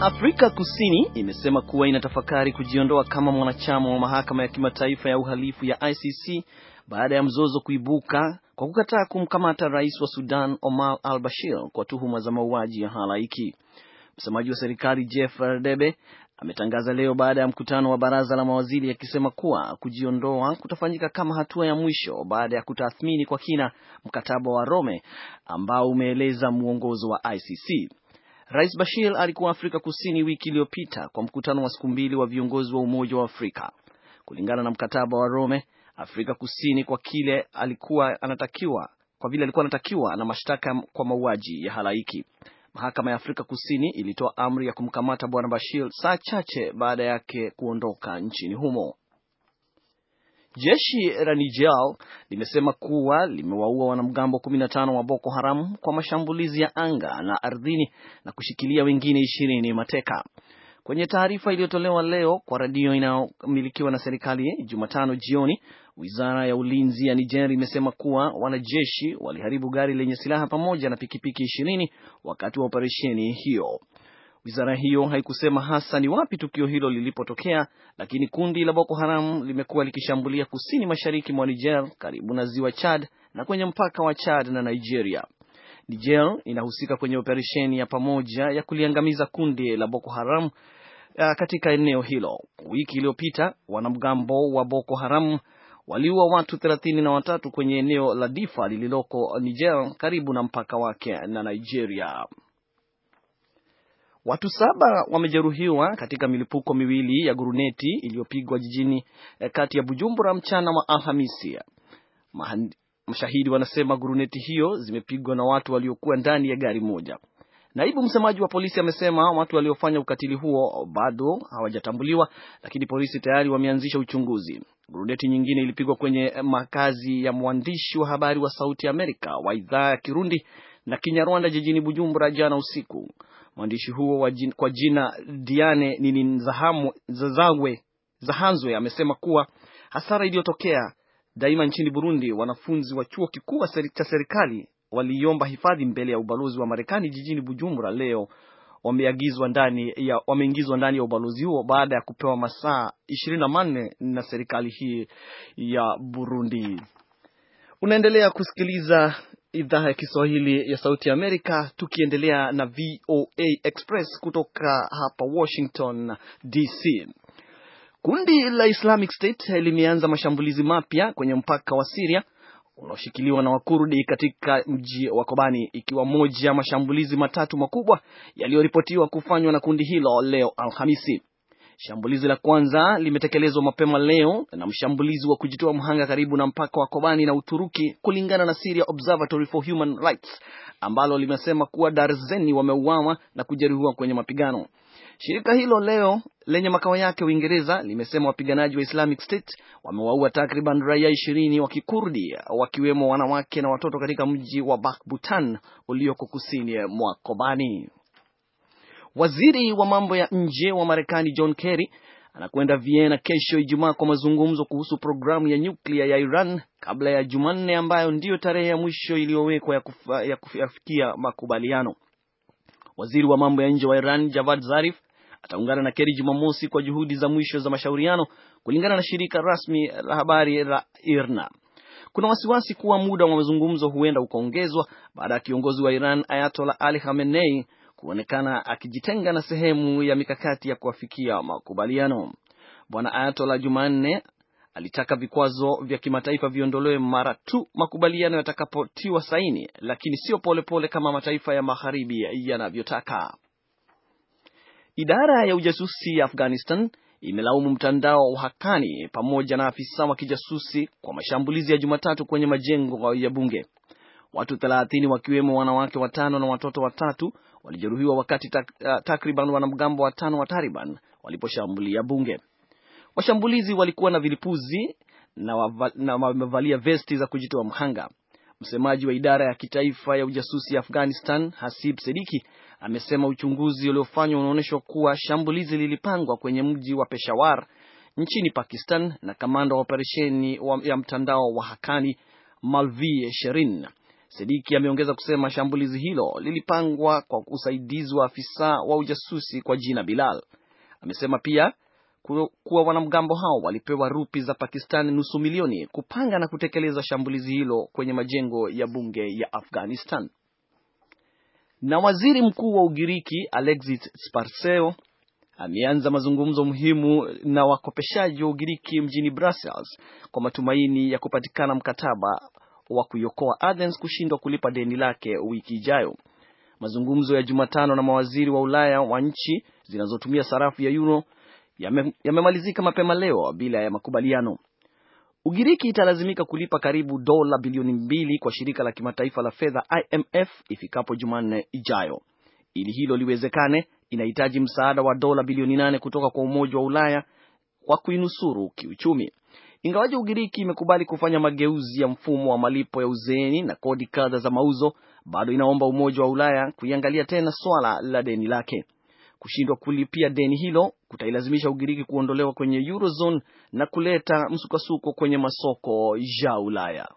Afrika Kusini imesema kuwa inatafakari kujiondoa kama mwanachama wa mahakama ya kimataifa ya uhalifu ya ICC baada ya mzozo kuibuka kwa kukataa kumkamata rais wa Sudan Omar al-Bashir kwa tuhuma za mauaji ya halaiki. Msemaji wa serikali Jeff Radebe ametangaza leo baada ya mkutano wa baraza la mawaziri akisema kuwa kujiondoa kutafanyika kama hatua ya mwisho baada ya kutathmini kwa kina mkataba wa Rome ambao umeeleza mwongozo wa ICC. Rais Bashir alikuwa Afrika Kusini wiki iliyopita kwa mkutano wa siku mbili wa viongozi wa Umoja wa Afrika. Kulingana na mkataba wa Rome, Afrika Kusini kwa kile alikuwa anatakiwa kwa vile alikuwa anatakiwa na mashtaka kwa mauaji ya halaiki. Mahakama ya Afrika Kusini ilitoa amri ya kumkamata bwana Bashir saa chache baada yake kuondoka nchini humo. Jeshi la Niger limesema kuwa limewaua wanamgambo 15 wa Boko Haram kwa mashambulizi ya anga na ardhini na kushikilia wengine ishirini mateka. Kwenye taarifa iliyotolewa leo kwa redio inayomilikiwa na serikali Jumatano jioni, wizara ya ulinzi ya Niger imesema kuwa wanajeshi waliharibu gari lenye silaha pamoja na pikipiki ishirini wakati wa operesheni hiyo. Wizara hiyo haikusema hasa ni wapi tukio hilo lilipotokea, lakini kundi la Boko Haram limekuwa likishambulia kusini mashariki mwa Niger karibu na ziwa Chad na kwenye mpaka wa Chad na Nigeria. Niger inahusika kwenye operesheni ya pamoja ya kuliangamiza kundi la Boko Haram katika eneo hilo. Wiki iliyopita wanamgambo wa Boko Haram waliua watu thelathini na watatu kwenye eneo la Difa lililoko Niger karibu na mpaka wake na Nigeria. Watu saba wamejeruhiwa katika milipuko miwili ya guruneti iliyopigwa jijini kati ya Bujumbura mchana wa Alhamisi. Mashahidi wanasema guruneti hiyo zimepigwa na watu waliokuwa ndani ya gari moja. Naibu msemaji wa polisi amesema watu waliofanya ukatili huo bado hawajatambuliwa, lakini polisi tayari wameanzisha uchunguzi. Guruneti nyingine ilipigwa kwenye makazi ya mwandishi wa habari wa Sauti ya Amerika wa idhaa ya Kirundi na Kinyarwanda jijini Bujumbura jana usiku. Mwandishi huo kwa jina Diane Ninizahazwe Zahanzwe amesema kuwa hasara iliyotokea daima nchini Burundi, wanafunzi wa chuo kikuu cha serikali waliomba hifadhi mbele ya ubalozi wa Marekani jijini Bujumbura leo wameingizwa ndani ya wameingizwa ndani ya ubalozi huo baada ya kupewa masaa ishirini na manne na serikali hii ya Burundi. Unaendelea kusikiliza idhaa ya Kiswahili ya Sauti ya Amerika, tukiendelea na VOA Express kutoka hapa Washington DC. Kundi la Islamic State limeanza mashambulizi mapya kwenye mpaka wa Siria unaoshikiliwa na Wakurdi katika mji wa Kobani, ikiwa moja ya mashambulizi matatu makubwa yaliyoripotiwa kufanywa na kundi hilo leo Alhamisi. Shambulizi la kwanza limetekelezwa mapema leo na mshambulizi wa kujitoa mhanga karibu na mpaka wa Kobani na Uturuki, kulingana na Syria Observatory for Human Rights ambalo limesema kuwa darzeni wameuawa na kujeruhiwa kwenye mapigano. Shirika hilo leo lenye makao yake Uingereza limesema wapiganaji wa Islamic State wamewaua takriban raia ishirini wa Kikurdi wakiwemo wanawake na watoto katika mji wa Bakbutan ulioko kusini mwa Kobani. Waziri wa mambo ya nje wa Marekani John Kerry anakwenda Vienna kesho Ijumaa kwa mazungumzo kuhusu programu ya nyuklia ya Iran kabla ya Jumanne ambayo ndiyo tarehe ya mwisho iliyowekwa ya, ya kufikia makubaliano. Waziri wa mambo ya nje wa Iran Javad Zarif ataungana na Kerry Jumamosi kwa juhudi za mwisho za mashauriano, kulingana na shirika rasmi la habari la IRNA. Kuna wasiwasi kuwa muda wa mazungumzo huenda ukaongezwa baada ya kiongozi wa Iran Ayatollah Ali Khamenei kuonekana akijitenga na sehemu ya mikakati ya kuafikia makubaliano. Bwana Ayatola Jumanne alitaka vikwazo vya kimataifa viondolewe mara tu makubaliano yatakapotiwa saini, lakini sio polepole kama mataifa ya magharibi yanavyotaka. Idara ya ujasusi ya Afghanistan imelaumu mtandao wa Hakani pamoja na afisa wa kijasusi kwa mashambulizi ya Jumatatu kwenye majengo ya bunge. Watu thelathini wakiwemo wanawake watano na watoto watatu walijeruhiwa wakati tak, uh, takriban wanamgambo watano wa Taliban waliposhambulia bunge. Washambulizi walikuwa na vilipuzi na wamevalia vesti za kujitoa mhanga. Msemaji wa idara ya kitaifa ya ujasusi ya Afghanistan, Hasib Sediki, amesema uchunguzi uliofanywa unaonyesha kuwa shambulizi lilipangwa kwenye mji wa Peshawar nchini Pakistan na kamanda wa operesheni ya mtandao wa Hakani Malvi Sherin. Sediki ameongeza kusema shambulizi hilo lilipangwa kwa usaidizi wa afisa wa ujasusi kwa jina Bilal. Amesema pia kuwa wanamgambo hao walipewa rupi za Pakistan nusu milioni kupanga na kutekeleza shambulizi hilo kwenye majengo ya bunge ya Afghanistan. Na waziri mkuu wa Ugiriki Alexis Sparseo ameanza mazungumzo muhimu na wakopeshaji wa Ugiriki mjini Brussels kwa matumaini ya kupatikana mkataba wa kuiokoa Athens kushindwa kulipa deni lake wiki ijayo. Mazungumzo ya Jumatano na mawaziri wa Ulaya wa nchi zinazotumia sarafu ya euro yamemalizika yame mapema leo bila ya makubaliano. Ugiriki italazimika kulipa karibu dola bilioni mbili kwa shirika la kimataifa la fedha IMF ifikapo Jumanne ijayo. Ili hilo liwezekane, inahitaji msaada wa dola bilioni nane kutoka kwa Umoja wa Ulaya kwa kuinusuru kiuchumi. Ingawaji Ugiriki imekubali kufanya mageuzi ya mfumo wa malipo ya uzeeni na kodi kadha za mauzo, bado inaomba Umoja wa Ulaya kuiangalia tena swala la deni lake. Kushindwa kulipia deni hilo kutailazimisha Ugiriki kuondolewa kwenye Eurozone na kuleta msukasuko kwenye masoko ya Ulaya.